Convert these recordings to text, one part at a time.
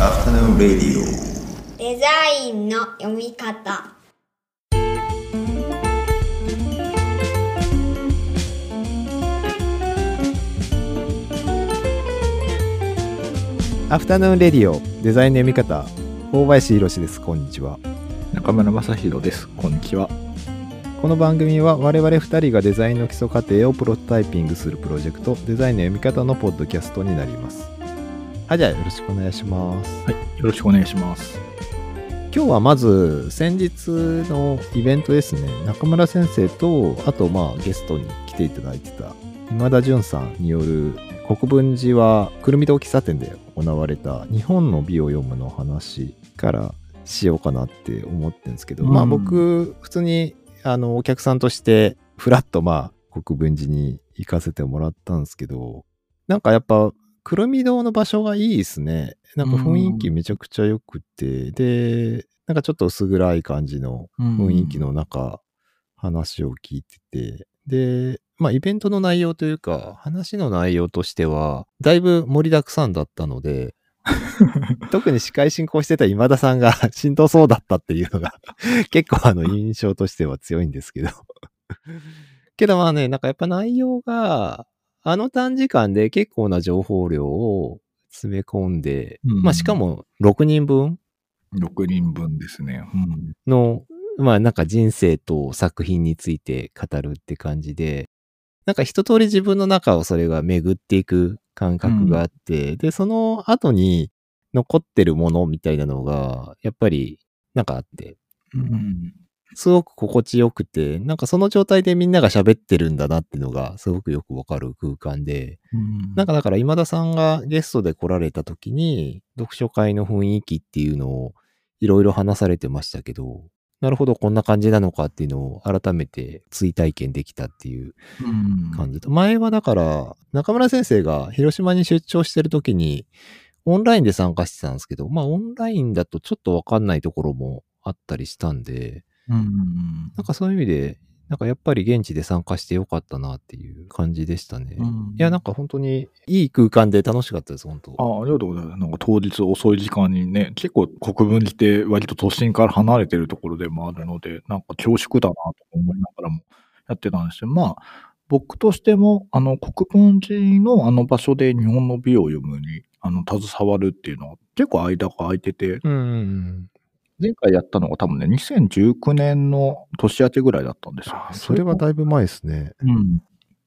Afternoon Radio. デザインの読み方。アフタヌーンレディオデザインの読み方。大林博です。こんにちは。中村正宏です。こんにちは。この番組は我々2人がデザインの基礎過程をプロトタイピングするプロジェクトデザインの読み方のポッドキャストになりますはいじゃあよろしくお願いしますはい。よろしくお願いします。今日はまず先日のイベントですね中村先生とあとまあゲストに来ていただいてた今田淳さんによる国分寺はくるみ堂喫茶店で行われた日本の美を読むの話からしようかなって思ってるんですけど、うんまあ僕普通にあのお客さんとしてフラッとまあ国分寺に行かせてもらったんですけどなんかやっぱくるみ堂の場所がいいですね。なんか雰囲気めちゃくちゃ良くて、で、なんかちょっと薄暗い感じの雰囲気の中、話を聞いてて、で、まあイベントの内容というか、話の内容としては、だいぶ盛りだくさんだったので、特に司会進行してた今田さんが しんどそうだったっていうのが 結構あの印象としては強いんですけど。けどまあね、なんかやっぱ内容が、あの短時間で結構な情報量を詰め込んで、うんまあしかも6人分？6人分ですね。うん。の、まあなんか人生と作品について語るって感じで、なんか一通り自分の中をそれが巡っていく感覚があって、で、その後に残ってるものみたいなのが、やっぱりなんかあって、うん。すごく心地よくて、なんかその状態でみんなが喋ってるんだなっていうのがすごくよくわかる空間で、なんかだから今田さんがゲストで来られた時に、読書会の雰囲気っていうのをいろいろ話されてましたけど、なるほどこんな感じなのかっていうのを改めて追体験できたっていううん。感じと。前はだから中村先生が広島に出張してる時にオンラインで参加してたんですけど、まあオンラインだとちょっとわかんないところもあったりしたんで、うん。なんかそういう意味で、なんかやっぱり現地で参加してよかったなっていう感じでしたね。うんいや、なんか本当にいい空間で楽しかったです、本当。あありがとうございます。なんか当日遅い時間にね、結構国分寺って割と都心から離れてるところでもあるので、なんか恐縮だなと思いながらもやってたんですけど、まあ、僕としても、あの、国分寺のあの場所で日本の美を読むに、あの、携わるっていうのは結構間が空いてて、うんうん前回やったのが多分ね、2019年の年明けぐらいだったんですよ、うん。それはだいぶ前ですね。うん。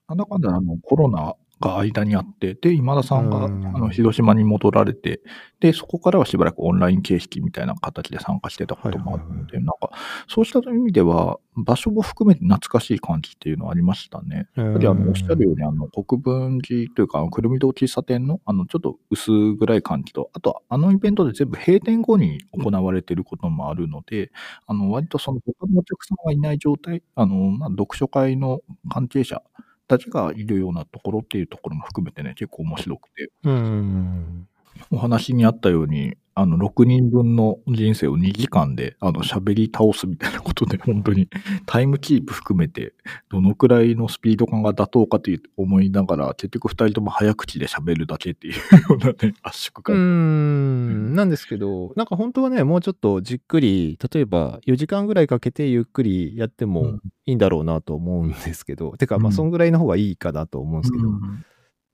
なんだかんだあのコロナが間にあって、で、今田さんがあうん。の広島に戻られて、で、そこからはしばらくオンライン形式みたいな形で参加してたこともあるので、なんか、そうした意味では、場所も含めて懐かしい感じっていうのはありましたね。ややっぱりあの、おっしゃるように、あの、国分寺というか、あのくるみ堂喫茶店の、あの、ちょっと薄暗い感じと、あと、あのイベントで全部閉店後に行われていることもあるので、あの、割とその他のお客さんがいない状態、あの、まあ、読書会の関係者たちがいるようなところっていうところも含めてね、結構面白くて、うん。うんお話にあったように、あの、6人分の人生を2時間で、あの、喋り倒すみたいなことで、本当に、タイムキープ含めて、どのくらいのスピード感が妥当かという思いながら、結局2人とも早口で喋るだけっていうようなね、圧縮うん。う感。ん。なんですけど、なんか本当はね、もうちょっとじっくり、例えば4時間ぐらいかけてゆっくりやってうんもいいんだろうなと思うんですけど、てか、まあ、うんそんぐらいの方がいいかなと思うんですけど、うん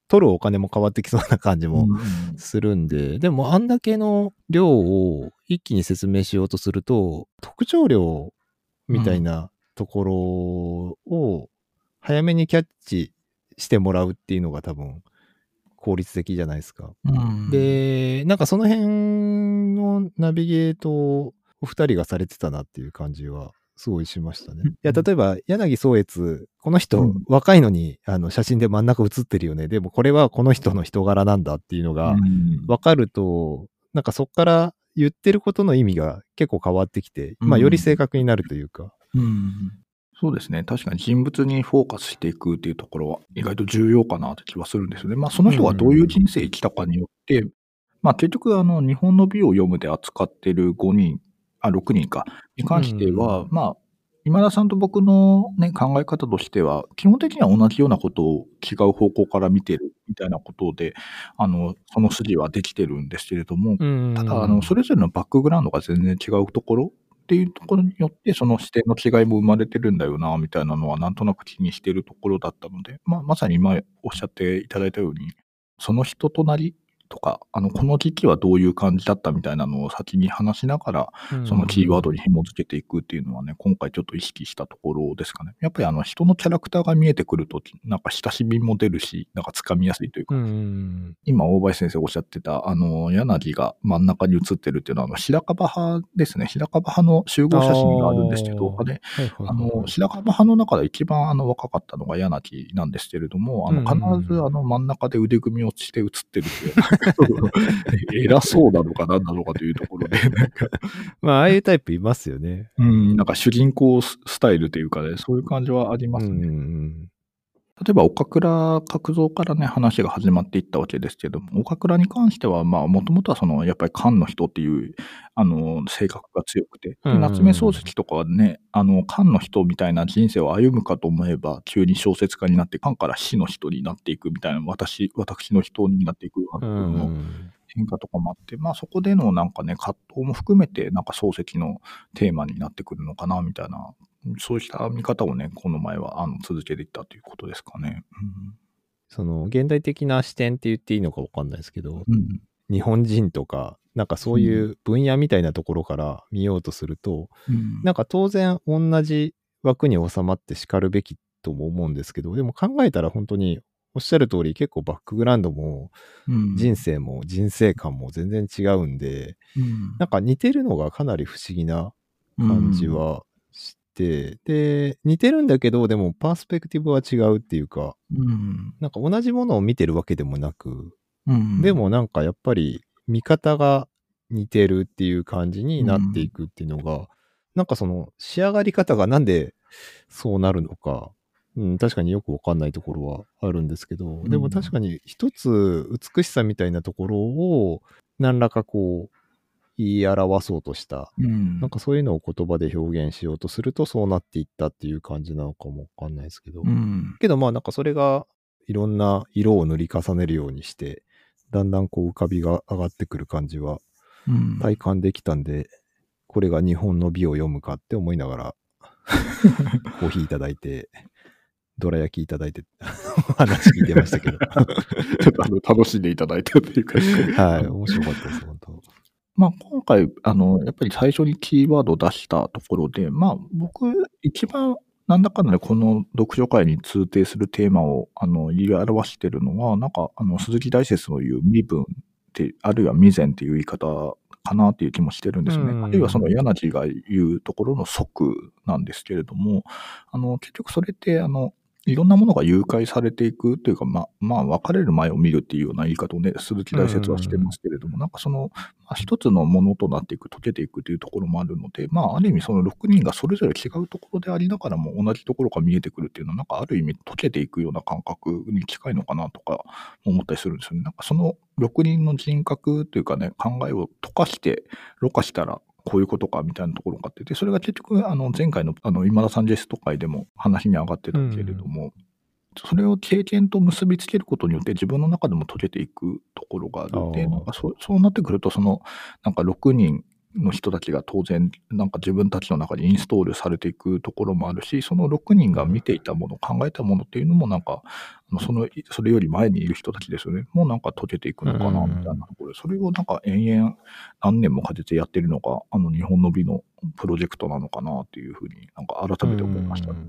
取るお金も変わってきそうな感じもうんするんで、でもあんだけの量を一気に説明しようとすると、特徴量みたいなところを早めにキャッチしてもらうっていうのが多分効率的じゃないですか。うん、で、なんかその辺のナビゲートをお二人がされてたなっていう感じはすごいしましたね。うんいや、例えば柳宗悦、この人、うん若いのにあの写真で真ん中写ってるよね。でもこれはこの人の人柄なんだっていうのが、うん分かると、なんかそこから言ってることの意味が結構変わってきて、まあうんより正確になるというか。うんそうですね。確かに人物にフォーカスしていくっていうところは意外と重要かなって気はするんですよね。まあその人がどういう人生生きたかによって、まあ結局あの日本の美を読むで扱ってる5人、あ、6人か、に関しては、まあ今田さんと僕のね、考え方としては、基本的には同じようなことを違う方向から見てるみたいなことで、あの、その筋はできてるんですけれども、うん。ただ、あの、それぞれのバックグラウンドが全然違うところっていうところによって、その視点の違いも生まれてるんだよな、みたいなのはなんとなく気にしてるところだったので、まあ、まさに今おっしゃっていただいたように、その人となりとか、あの、この時期はどういう感じだったみたいなのを先に話しながら、そのキーワードに紐付けていくっていうのはね、今回ちょっと意識したところですかね。やっぱりあの人のキャラクターが見えてくると、なんか親しみも出るし、なんか掴みやすいというか、今大林先生おっしゃってた、あの、柳が真ん中に写ってるっていうのは、あの、白樺派ですね。白樺派の集合写真があるんですけど、あれ、あの、白樺派の中で一番あの若かったのが柳なんですけれども、あの、必ずあの真ん中で腕組みをして写ってるっていう、偉そうなのか何なのかというところで、なんか、まあ、ああいうタイプいますよね。うん、なんか主人公ススタイルというかね、そういう感じはありますね。うんうん例えば、岡倉角蔵からね、話が始まっていったわけですけども、岡倉に関しては、まあ、もともとはその、やっぱり漢の人っていう、あの、性格が強くて、でうんうんうん。夏目漱石とかはね、あの、漢の人みたいな人生を歩むかと思えば、急に小説家になって、漢から死の人になっていくみたいな、私、私の人になっていくような変化とかもあって、まあそこでのなんかね、葛藤も含めて、なんか漱石のテーマになってくるのかな、みたいな、そうした見方をね、この前はあの続けていったということですかね。その、現代的な視点って言っていいのかわかんないですけど、うん。うん日本人とか、なんかそういう分野みたいなところから見ようとすると、うんなんか当然同じ枠に収まって叱るべきとも思うんですけど、でも考えたら本当におっしゃる通り結構バックグラウンドもうん人生も人生観も全然違うんで、うんなんか似てるのがかなり不思議な感じはして、で、似てるんだけど、でもパースペクティブは違うっていうか、うん。なんか同じものを見てるわけでもなく、うん。でもなんかやっぱり見方が似てるっていう感じになっていくっていうのが、なんかその仕上がり方がなんでそうなるのか、うん、確かによくわかんないところはあるんですけど、でも確かに一つ美しさみたいなところを何らかこう言い表そうとした、うん。なんかそういうのを言葉で表現しようとするとそうなっていったっていう感じなのかもわかんないですけど、うん。けどまあなんかそれがいろんな色を塗り重ねるようにして、だんだんこう浮かびが上がってくる感じはうん。体感できたんで、これが日本の美を読むかって思いながら、コーヒーいただいて、どら焼きいただいて、話聞いてましたけど。ちょっとあの楽しんでいただいたというか、はい、面白かったです、本当。まあ、今回、あの、やっぱり最初にキーワードを出したところで、まあ、僕、一番、なんだかんだでこの読書会に通底するテーマを、あの、言い表してるのは、なんか、あの、鈴木大説の言う身分って、あるいは未然っていう言い方かなっていう気もしてるんですよね。うんあるいはその柳が言うところの即なんですけれども、あの、結局それって、あの、いろんなものが誘拐されていくというか、まあ、まあ、別れる前を見るっていうような言い方をね、鈴木大説はしてますけれども、なんかその、まあ、一つのものとなっていく、溶けていくというところもあるので、まあ、ある意味その6人がそれぞれ違うところでありながらも同じところが見えてくるっていうのは、なんかある意味溶けていくような感覚に近いのかなとか思ったりするんですよね。なんかその6人の人格というかね、考えを溶かして、ろ過したら、こういうことかみたいなところがあって、で、それが結局、あの、前回の、あの、今田さんジェスト会でも話に上がってたけれども、それを経験と結びつけることによって自分の中でも溶けていくところがあるので、そうなってくると、その、なんか6人の人たちが当然、なんか自分たちの中にインストールされていくところもあるし、その6人が見ていたもの、考えたものっていうのもなんか、その、それより前にいる人たちですよね。もうなんか溶けていくのかな、うんみたいなところで、それをなんか延々何年もかけてやってるのが、あの日本の美のプロジェクトなのかなっていうふうになんか改めて思いましたね。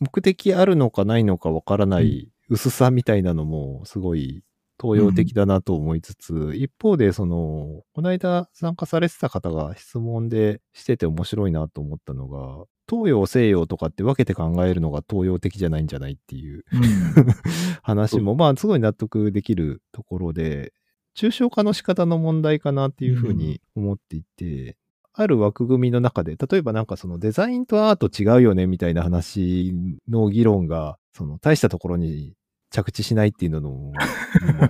目的あるのかないのかわからない薄さみたいなのもすごい東洋的だなと思いつつ、一方でその、この間参加されてた方が質問でしてて面白いなと思ったのが、東洋西洋とかって分けて考えるのが東洋的じゃないんじゃないっていううん。話も、まあすごい納得できるところで、抽象化の仕方の問題かなっていうふうに思っていて、ある枠組みの中で、例えばなんかそのデザインとアート違うよねみたいな話の議論が、その大したところに着地しないっていうのも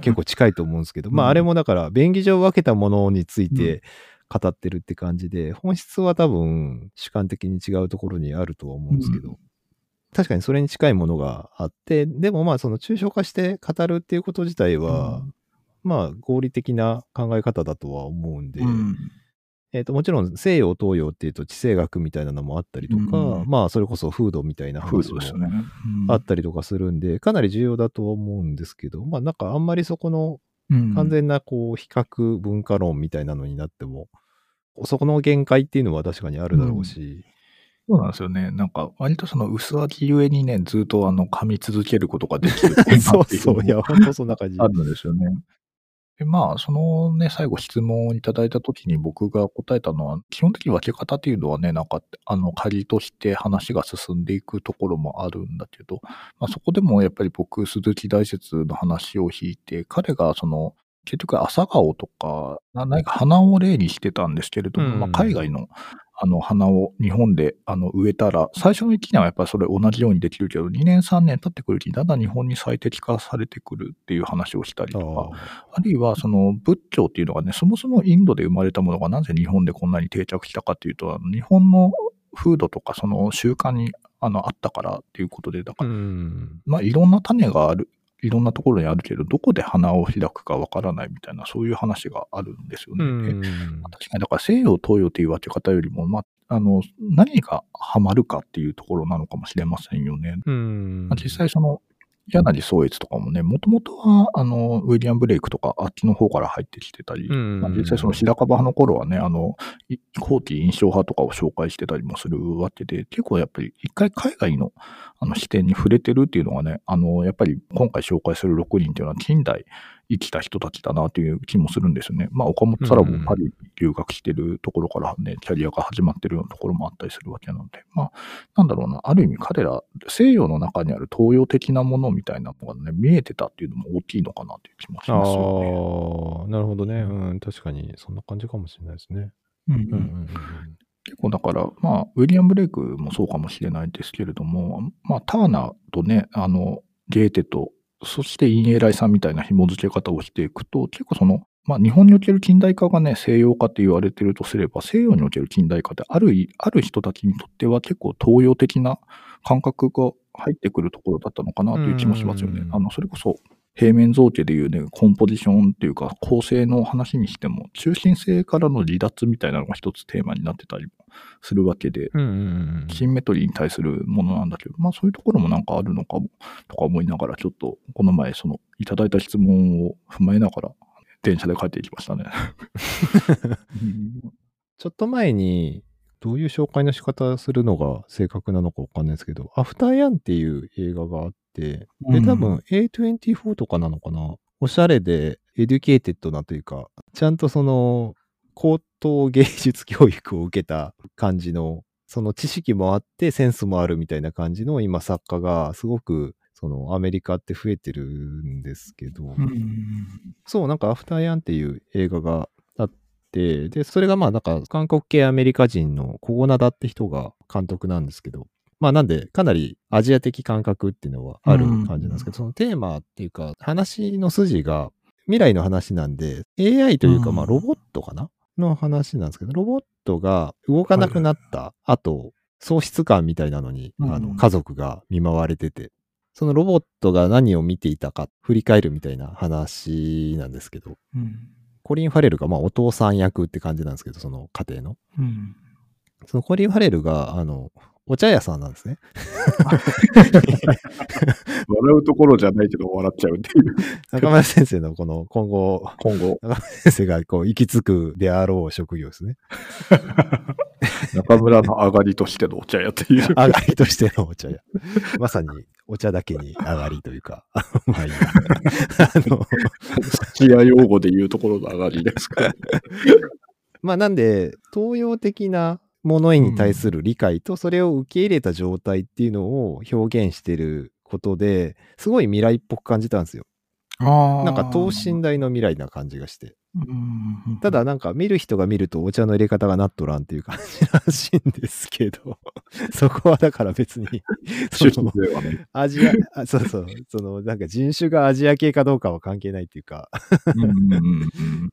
結構近いと思うんですけど、まあうん。あれもだから便宜上分けたものについて語ってるって感じで、本質は多分主観的に違うところにあるとは思うんですけど、うん。確かにそれに近いものがあって、でもまあその抽象化して語るっていうこと自体は、まあ合理的な考え方だとは思うんで、うんえっ、ともちろん西洋東洋っていうと地政学みたいなのもあったりとか、うんまあそれこそ風土みたいな風話もあったりとかするんで、かなり重要だとは思うんですけど、まあなんかあんまりそこのうん。完全なこう比較文化論みたいなのになっても、そこの限界っていうのは確かにあるだろうし、そうなんですよね。なんか、割とその薄味ゆえにね、ずっとあの、噛み続けることができる そうそう、いやや、本当そんな感じ。あるんですよね。でまあ、そのね、最後質問をいただいたときに僕が答えたのは、基本的に分け方っていうのはね、なんか、あの、仮として話が進んでいくところもあるんだけど、まあそこでもやっぱり僕、鈴木大拙の話を引いて、彼がその、結局朝顔とか、な何か花を例にしてたんですけれども、うんまあ海外のあの花を日本であの植えたら、最初の1年はやっぱりそれ同じようにできるけど、2年3年経ってくるうちにだんだん日本に最適化されてくるっていう話をしたりあとか、ああるいはその仏教っていうのがね、そもそもインドで生まれたものがなぜ日本でこんなに定着したかっていうと、日本の風土とかその習慣にあのあったからっていうことで、だかうら、ん。まあいろんな種がある、いろんなところにあるけど、どこで花を開くかわからないみたいな、そういう話があるんですようね。確かに、だから西洋、東洋という分け方よりも、まあ、あの、何がハマるかっていうところなのかもしれませんよね。うんまあ、実際その、柳宗悦とかもね、もともとは、あの、ウィリアム・ブレイクとか、あっちの方から入ってきてたり、うんまあ、実際その白樺派の頃はね、あの、い後期印象派とかを紹介してたりもするわけで、結構やっぱり一回海外のあの視点に触れてるっていうのがね、あの、やっぱり今回紹介する6人っていうのは近代生きた人たちだなという気もするんですよね。まあ、岡本太郎もパリ留学してるところからね、キャリアが始まってるようなところもあったりするわけなので、まあ、なんだろうな、ある意味彼ら、西洋の中にある東洋的なものみたいなのがね、見えてたっていうのも大きいのかなという気もしあますよね。あ、なるほどね。うん、確かにそんな感じかもしれないですね。うんうんうん結構だから、まあ、ウィリアム・ブレイクもそうかもしれないですけれども、まあ、ターナーとね、あの、ゲーテと、そしてインエライさんみたいな紐付け方をしていくと、結構その、まあ、日本における近代化がね、西洋化って言われてるとすれば、西洋における近代化ってあるい、ある人たちにとっては結構東洋的な感覚が入ってくるところだったのかなという気もしますよねう。んあの、それこそ、平面造形でいうね、コンポジションっていうか、構成の話にしても、中心性からの離脱みたいなのが一つテーマになってたりもするわけで、シンメトリーに対するものなんだけど、まあそういうところもなんかあるのかも、とか思いながら、ちょっとこの前、その、いただいた質問を踏まえながら、電車で帰っていきましたね。ちょっと前に、どういう紹介の仕方するのが正確なのかわかんないですけど、 After Yang っていう映画があって、で、うん。多分 A24 とかなのかな？おしゃれで educated なというか、ちゃんとその、高等芸術教育を受けた感じの、その知識もあってセンスもあるみたいな感じの今作家がすごくそのアメリカって増えてるんですけど、そう、なんかアフターヤンっていう映画があって、で、それがまあなんか韓国系アメリカ人のコゴナダって人が監督なんですけど、まあなんでかなりアジア的感覚っていうのはある感じなんですけど、そのテーマっていうか話の筋が未来の話なんで、AI というかうん。まあロボットかなの話なんですけど、ロボットが動かなくなった後、喪失感みたいなのに、あうん。の家族が見舞われてて、そのロボットが何を見ていたか振り返るみたいな話なんですけど、うん。コリン・ファレルがまあお父さん役って感じなんですけど、その家庭の。うん。そのコリン・ファレルが、あの、お茶屋さんなんですね。笑うところじゃないけど笑っちゃうっていう。中村先生のこの今後、今後、中村先生がこう行き着くであろう職業ですね。中村の上がりとしてのお茶屋っていう。上がりとしてのお茶屋。まさにお茶だけに上がりというか、まあいいや。あの、土屋用語で言うところの上がりですか。まあなんで、東洋的なものに対する理解と、それを受け入れた状態っていうのを表現してることで、すごい未来っぽく感じたんですよ。あなんか等身大の未来な感じがして。うんただなんか見る人が見るとお茶の入れ方がなっとらんっていう感じらしいんですけど、そこはだから別に、そ趣の。アジア、あそうそう、そのなんか人種がアジア系かどうかは関係ないっていうか、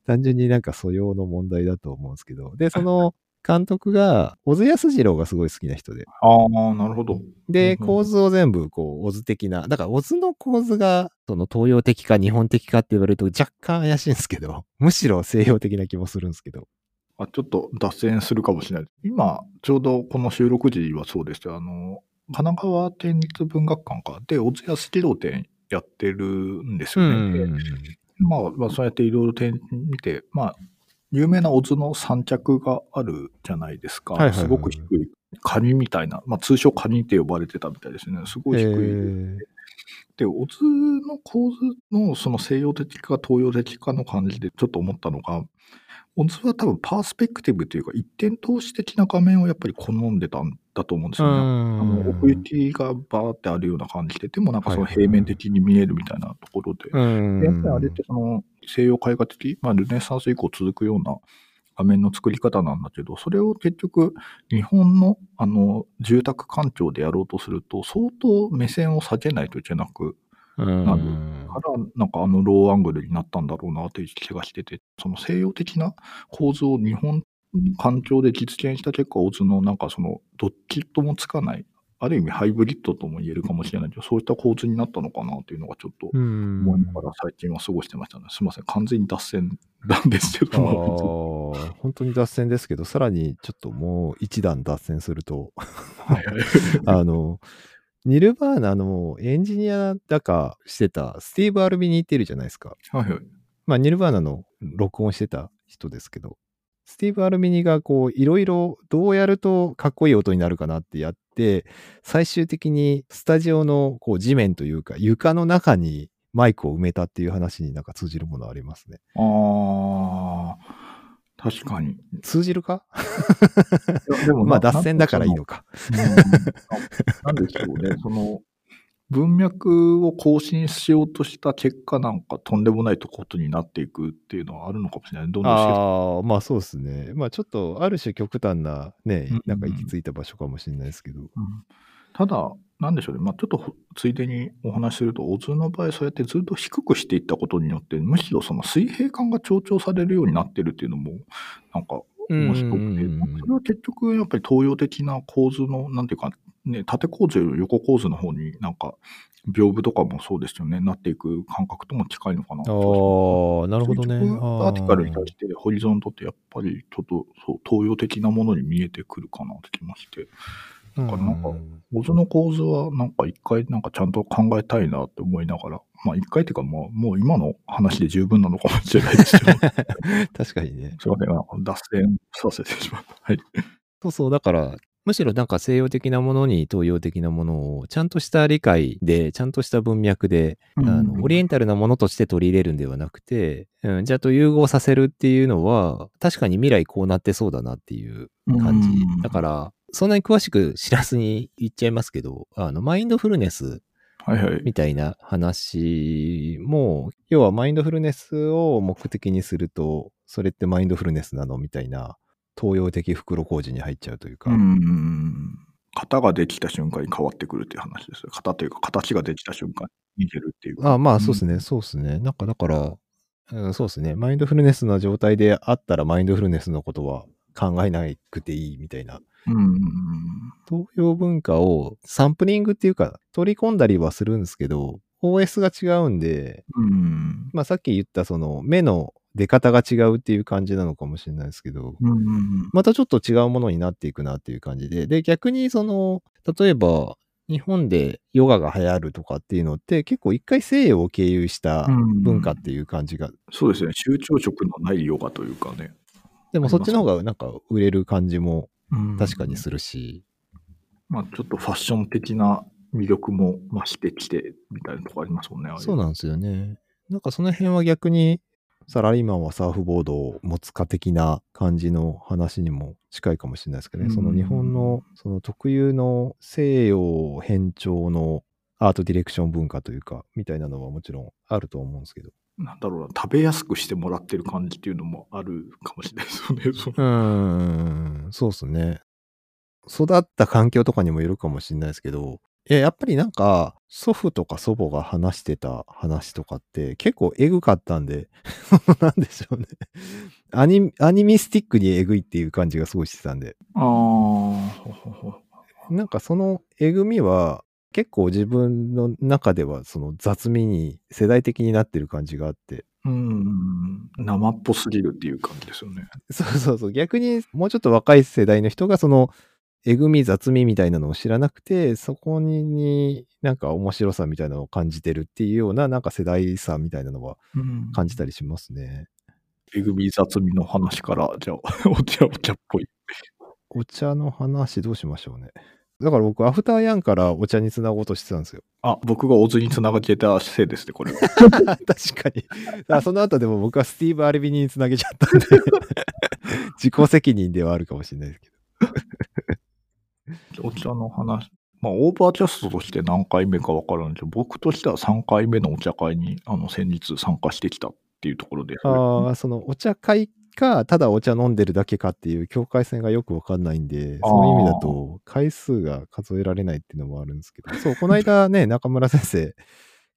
単純になんか素養の問題だと思うんですけど、で、その監督が、小津安二郎がすごい好きな人で、ああ、なるほど。で、構図を全部、こう、オズ的な、だから、オズの構図が、その東洋的か日本的かって言われると若干怪しいんですけど、むしろ西洋的な気もするんですけど。あちょっと脱線するかもしれない。今、ちょうどこの収録時はそうですよ。あの、神奈川県立文学館かで、小津安二郎展やってるんですよね。でまあ、まあ、そうやっていろいろ展見て、まあ、有名なオズの三着があるじゃないですか。はいはいはいすごく低い。カニみたいな、まあ、通称カニって呼ばれてたみたいですね。すごい低い。えーで、オズの構図のその西洋的か東洋的かの感じでちょっと思ったのが、オズは多分パースペクティブというか一点通し的な画面をやっぱり好んでたんだと思うんですよね。あの奥行きがバーってあるような感じで、でもなんかその平面的に見えるみたいなところで、うん。でやっぱりあれってその西洋絵画的、まあ、ルネサンス以降続くような画面の作り方なんだけど、それを結局日本のあの住宅環境でやろうとすると、相当目線を下げないといけなく、うん。なからなんかあのローアングルになったんだろうなという気がしてて、その西洋的な構図を日本環境で実現した結果、オズのなんかそのどっちともつかない、ある意味ハイブリッドとも言えるかもしれないけど、そういった構図になったのかなというのがちょっとうん。思いながら最近は過ごしてましたね。すみません。完全に脱線なんですけあど本当に脱線ですけど、さらにちょっともう一段脱線すると、はいはい。あの、ニルバーナのエンジニアだかしてたスティーブ・アルビニっているじゃないですか。はいはい。まあ、ニルバーナの録音してた人ですけど、スティーブ・アルミニがこう、いろいろどうやるとかっこいい音になるかなってやって、最終的にスタジオのこう地面というか床の中にマイクを埋めたっていう話になんか通じるものありますね。ああ、確かに。い通じるか？やでもまあな脱線だからいいのか。うんなんでしょうね。その、文脈を更新しようとした結果なんかとんでもないことになっていくっていうのはあるのかもしれない。どんどんああ、まあそうですね。まあちょっとある種極端なねうんうん、なんか行き着いた場所かもしれないですけど。うんただ、なんでしょうね。まあ、ちょっとほついでにお話しすると、オズの場合、そうやってずっと低くしていったことによって、むしろその水平感が強調されるようになってるっていうのも、なんか面白くて、それは結局、やっぱり東洋的な構図の、なんていうか、ね、縦構図より横構図の方になんか、屏風とかもそうですよね、なっていく感覚とも近いのかなあと。あ、なるほどね。アーティカルに対して、ホリゾントってやっぱりちょっとそう東洋的なものに見えてくるかなってきまして。だからなんかうんオズの構図はなんか一回なんかちゃんと考えたいなって思いながら、まあ一回っていうかもうもう今の話で十分なのかもしれないですけど、確かにね。すいません、脱線させてしまった。はい。そうそう、だから、むしろなんか西洋的なものに東洋的なものをちゃんとした理解で、ちゃんとした文脈で、あのオリエンタルなものとして取り入れるんではなくて、うん、ちゃんと融合させるっていうのは、確かに未来こうなってそうだなっていう感じ。だから、そんなに詳しく知らずに言っちゃいますけど、あの、マインドフルネスはいはい。みたいな話も、要はマインドフルネスを目的にすると、それってマインドフルネスなのみたいな、東洋的袋小路に入っちゃうというか、うん。型ができた瞬間に変わってくるっていう話ですよ。型というか、形ができた瞬間に似てるっていうか。あまあそうですね、んそうですね。なんかだから、うん、そうですね。マインドフルネスな状態であったら、マインドフルネスのことは考えなくていいみたいな。うん。東洋文化をサンプリングっていうか、取り込んだりはするんですけど、OS が違うんで、うん。まあさっき言ったその目の出方が違うっていう感じなのかもしれないですけど、うん。またちょっと違うものになっていくなっていう感じで、で、逆にその、例えば、日本でヨガが流行るとかっていうのって結構一回西洋を経由した文化っていう感じが、そうですね。集中色のないヨガというかね。でもそっちの方がなんか売れる感じも確かにる。するし、まあ、ちょっとファッション的な魅力も増してきて、みたいなとこありますもんね。そうなんですよね。なんかその辺は逆にサラリーマンはサーフボードを持つか的な感じの話にも近いかもしれないですけどね。うんその日本のその特有の西洋変調のアートディレクション文化というか、みたいなのはもちろんあると思うんですけど。なんだろうな、食べやすくしてもらってる感じっていうのもあるかもしれないですよね。うーん、そうっすね。育った環境とかにもよるかもしれないですけど、いや、やっぱりなんか、祖父とか祖母が話してた話とかって結構エグかったんで、なんでしょうね。アニ、アニミスティックにエグいっていう感じがすごいしてたんで。ああ、なんかそのえぐみは結構自分の中ではその雑味に世代的になってる感じがあって。うん、生っぽすぎるっていう感じですよね。そうそうそう。逆にもうちょっと若い世代の人がそのえぐみ雑味みたいなのを知らなくて、そこにになんか面白さみたいなのを感じてるっていうようななんか世代差みたいなのはうん感じたりしますね。えぐみ雑味の話から、じゃあ、お茶お茶っぽい。お茶の話どうしましょうね。だから僕、 After Yang からお茶につなごうとしてたんですよ。あ、僕が小津に繋がってたせいですね、これは。確かに。あその後でも僕はスティーブ・アルビニにつなげちゃったんで、自己責任ではあるかもしれないですけど。お茶の話。まあ、オーバーキャストとして何回目かわからんけど、僕としては3回目のお茶会に、あの、先日参加してきたっていうところで。ああ、そのお茶会か、ただお茶飲んでるだけかっていう境界線がよくわかんないんで、そういう意味だと回数が数えられないっていうのもあるんですけど、そう、この間ね、中村先生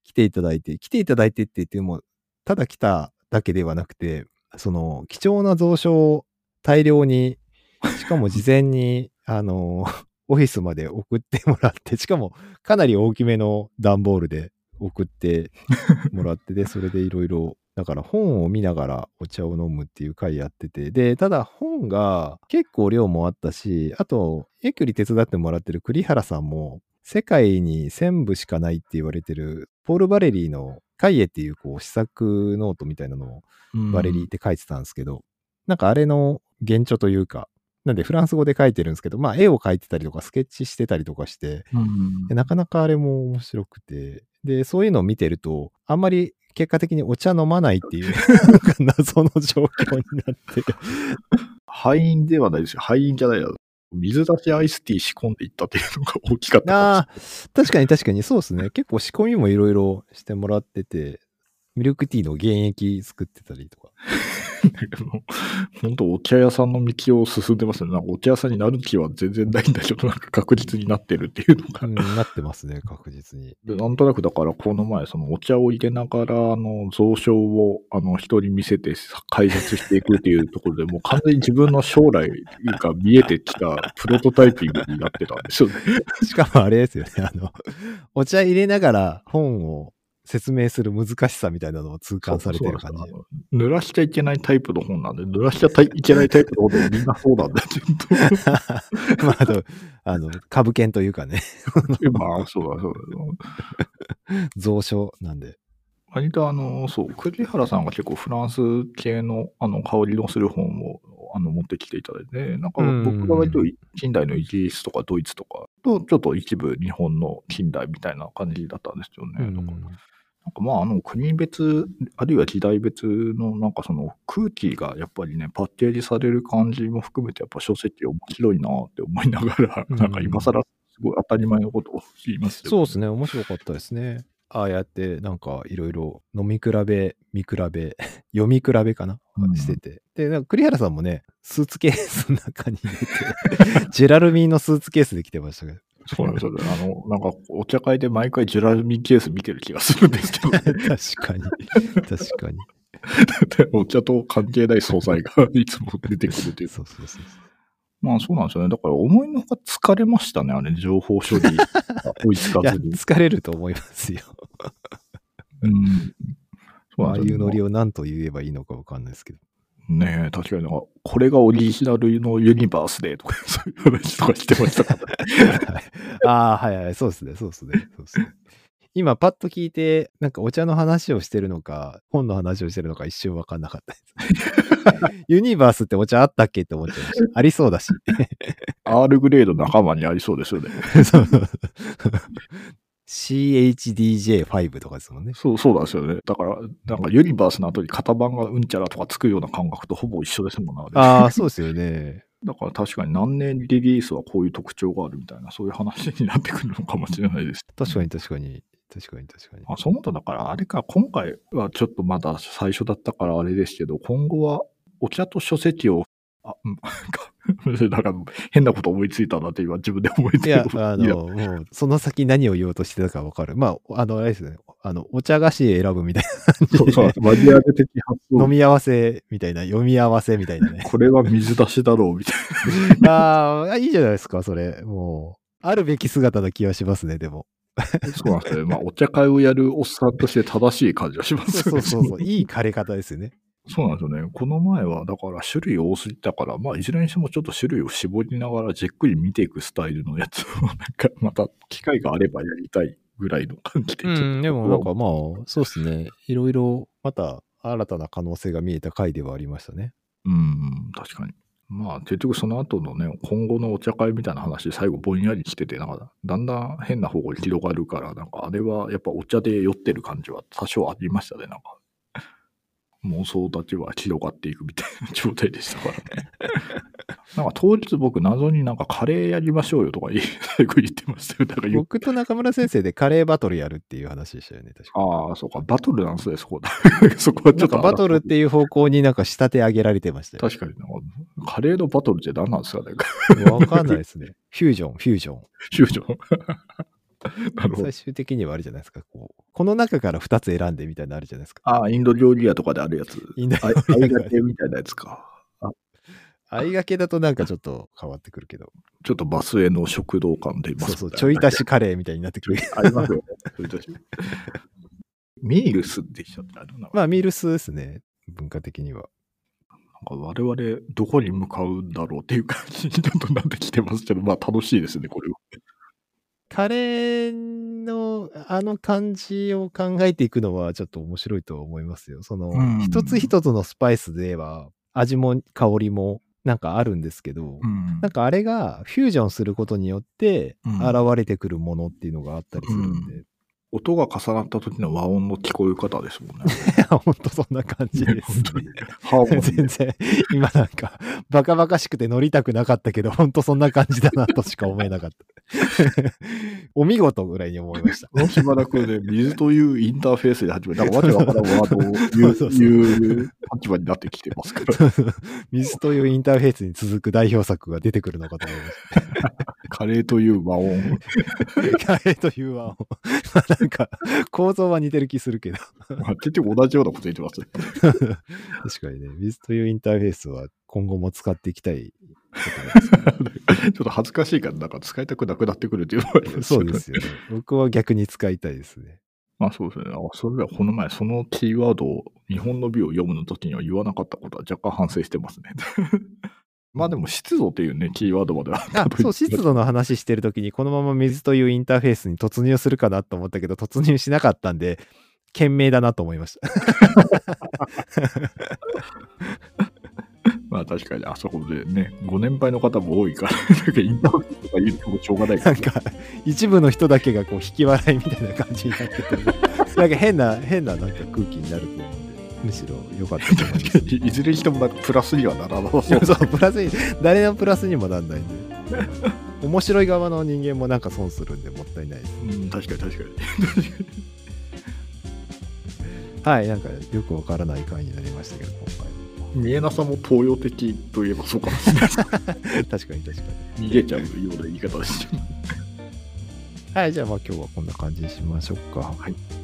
来ていただいて、来ていただいてって言っても、ただ来ただけではなくて、その貴重な蔵書を大量に、しかも事前に、あの、オフィスまで送ってもらって、しかもかなり大きめの段ボールで送ってもらってで、それでいろいろ、だから本を見ながらお茶を飲むっていう回やってて、で、ただ本が結構量もあったし、あと、エクリ手伝ってもらってる栗原さんも、世界に1000部しかないって言われてる、ポール・バレリーのカイエっていうこう思索ノートみたいなのをうん。バレリーって書いてたんですけど、なんかあれの原著というか、なんでフランス語で書いてるんですけど、まあ絵を描いてたりとかスケッチしてたりとかして、うん。でなかなかあれも面白くて、で、そういうのを見てると、あんまり結果的にお茶飲まないっていう、謎の状況になって。敗因ではないですよ。敗因じゃないや。水出しアイスティー仕込んでいったっていうのが大きかったあ、確かに確かにそうですね。結構仕込みもいろいろしてもらってて、ミルクティーの原液作ってたりとか。もしれないけど。本当お茶屋さんの道を進んでますね。なんかお茶屋さんになる気は全然ないんだけど、なんか確実になってるっていうのがうん、なってますね、確実に。で、なんとなくだから、この前、そのお茶を入れながら、あの、蔵書を、あの、人に見せて解説していくっていうところで、もう完全に自分の将来が見えてきた プロトタイピングになってたんですよね。しかもあれですよね、あの、お茶入れながら本を説明する難しさみたいなのを痛感されてる感じ。濡らしちゃいけないタイプの本なんで、濡らしちゃいけないタイプの本でもみんなそうなんだよ、ち まあ、あと、あの、株券というかね。まあ、そうだ、そうだ。蔵書なんで。割とあの、そう、栗原さんが結構フランス系のあの香りのする本をあの持ってきていただいて、なんかうん僕が割と近代のイギリスとかドイツとかと、ちょっと一部日本の近代みたいな感じだったんですよね。なんかまあ、あの国別、あるいは時代別のなんかその空気がやっぱりね、パッケージされる感じも含めて、やっぱ書籍面白いなって思いながら、うん なんか今更すごい当たり前のことを言いますよそうですね、面白かったですね。ああやって、なんかいろいろ飲み比べ、見比べ、読み比べかな、うんしてて。で、なんか栗原さんもね、スーツケースの中に入れて、ジェラルミンのスーツケースで来てましたけど。そうなんですよね。あの、なんか、お茶会で毎回ジュラルミンケース見てる気がするんですけど、確かに。確かに。お茶と関係ない素材がいつも出てくるという。そうそうそう。まあそうなんですよね。だから思いのほか疲れましたね、あれ、情報処理が 追いつかずに。疲れると思いますよ。うん。そうああいうノリを。を何と言えばいいのかわかんないですけど。ねえ、確かになんか、これがオリジナルのユニバースでとか、そういう話とかしてましたから。ああ、はいはい、そうですね、そうですね、そうですね。今、パッと聞いて、なんかお茶の話をしてるのか、本の話をしてるのか一瞬わかんなかったです。ユニバースってお茶あったっけって思っちゃいました。ありそうだし。R グレード仲間にありそうですよね。そうそう CHDJ5 とかですもんね。そう、そうなんですよね。だから、なんかユニバースの後に型番がうんちゃらとかつくような感覚とほぼ一緒ですもんな。あれああ、そうですよね。だから確かに何年リリースはこういう特徴があるみたいな、そういう話になってくるのかもしれないです。確かに確かに。確かに確かに。あ、そう思っただから、あれか、今回はちょっとまだ最初だったからあれですけど、今後はお茶と書籍を、あ、うん、なんか変なこと思いついたなって今自分で思いついいや、た。あの、もう、その先何を言おうとしてたかわかる。まあ、あの、あれですね。あの、お茶菓子選ぶみたいなそうそうで、、マニュアル的発想。飲み合わせみたいな、読み合わせみたいなね。これは水出しだろう、みたい ああ、いいじゃないですか、それ。もう、あるべき姿な気はしますね、でも。な。そうなんですよね。まあ、お茶会をやるおっさんとして正しい感じはしますそうよね。そうそうそう。いい枯れ方ですよね。そうなんですよね。この前は、だから種類多すぎたから、まあ、いずれにしてもちょっと種類を絞りながらじっくり見ていくスタイルのやつを、なんか、また機会があればやりたいぐらいの感じで。うん、でもなんかまあ、そうですね。いろいろ、また新たな可能性が見えた回ではありましたね。うん、確かに。まあ、結局その後のね、今後のお茶会みたいな話で最後ぼんやりしてて、なんか、だんだん変な方向に広がるから、なんか、あれはやっぱお茶で酔ってる感じは多少ありましたね、なんか。妄想たちは広がっていくみたいな状態でしたからね。なんか当日僕謎になんかカレーやりましょうよとか言い最後言ってましたよ。だからよ僕と中村先生でカレーバトルやるっていう話でしたよね、確か。ああ、そうか、バトルなんですね、そこだ。そこはちょっと。バトルっていう方向になんか仕立て上げられてましたよ。確かにカレーのバトルって何なんですかね。わかんないですね。フュージョン、フュージョン。フュージョン。最。終的にはあるじゃないですか。こうこの中から2つ選んでみたいなのあるじゃないですか。ああ、インド料理屋とかであるやつ。インドあ料理屋がけみたいなやつか。相掛けだとなんかちょっと変わってくるけど。ちょっとバスへの食堂感でそうそう、ちょい足しカレーみたいになってくる。ありますよね。ちょい足し。ミールスってきちゃってあるな。まあ、ミールスですね。文化的には。なんか我々どこに向かうんだろうっていう感じにちょっとなってきてますけど、まあ楽しいですね、これは。カレーのあの感じを考えていくのはちょっと面白いと思いますよ。そのうん、一つ一つのスパイスでは味も香りもなんかあるんですけど、うん。なんかあれがフュージョンすることによってうん。現れてくるものっていうのがあったりするんで、音が重なった時の和音の聞こえ方ですもんね。本当そんな感じです、全然、今なんか、バカバカしくて乗りたくなかったけど、本当そんな感じだなとしか思えなかった。お見事ぐらいに思いました。しばらくで水というインターフェースで始めた、なんかわけわからんワードを言う立場になってきてますから。水というインターフェースに続く代表作が出てくるのかと思いまカレーという和音。した。カレーという和音。なんか、構造は似てる気するけど。まあ結局同じようなこと言ってますね。確かにね、水というインターフェースは今後も使っていきたい ちょっと恥ずかしいから、なんか使いたくなくなってくるっていうのもありますそうですよね。僕は逆に使いたいですね。まあそうですね。あそれではこの前、そのキーワードを日本の美を読むの時には言わなかったことは若干反省してますね。まあでも湿度っていうね、キーワードまでは。あ、そう、湿度の話してるときに、このまま水というインターフェースに突入するかなと思ったけど、突入しなかったんで、賢明だなと思いました。まあ確かにあそこでね、ご年配の方も多いから、なんかインターフェースとか言ってもしょうがないからなんか、一部の人だけがこう、引き笑いみたいな感じになってて、なんか変な、変ななんか空気になると思うむしろ良かったと思います。いずれにしてもなんかプラスにはならなさそう。そう、プラスに、誰のプラスにもなんないんで。面白い側の人間もなんか損するんでもったいないです。うん、確かに確かに。はい、なんかよくわからない回になりましたけど、今見えなさも東洋的といえばそうかもしれない。確かに確かに。逃げちゃうような言い方です。はい、じゃあまあ今日はこんな感じにしましょうか。はい。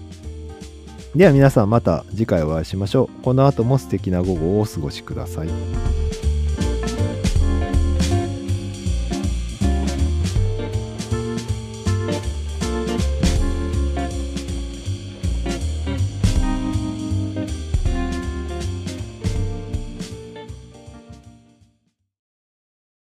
では皆さんまた次回お会いしましょう。この後も素敵な午後をお過ごしください。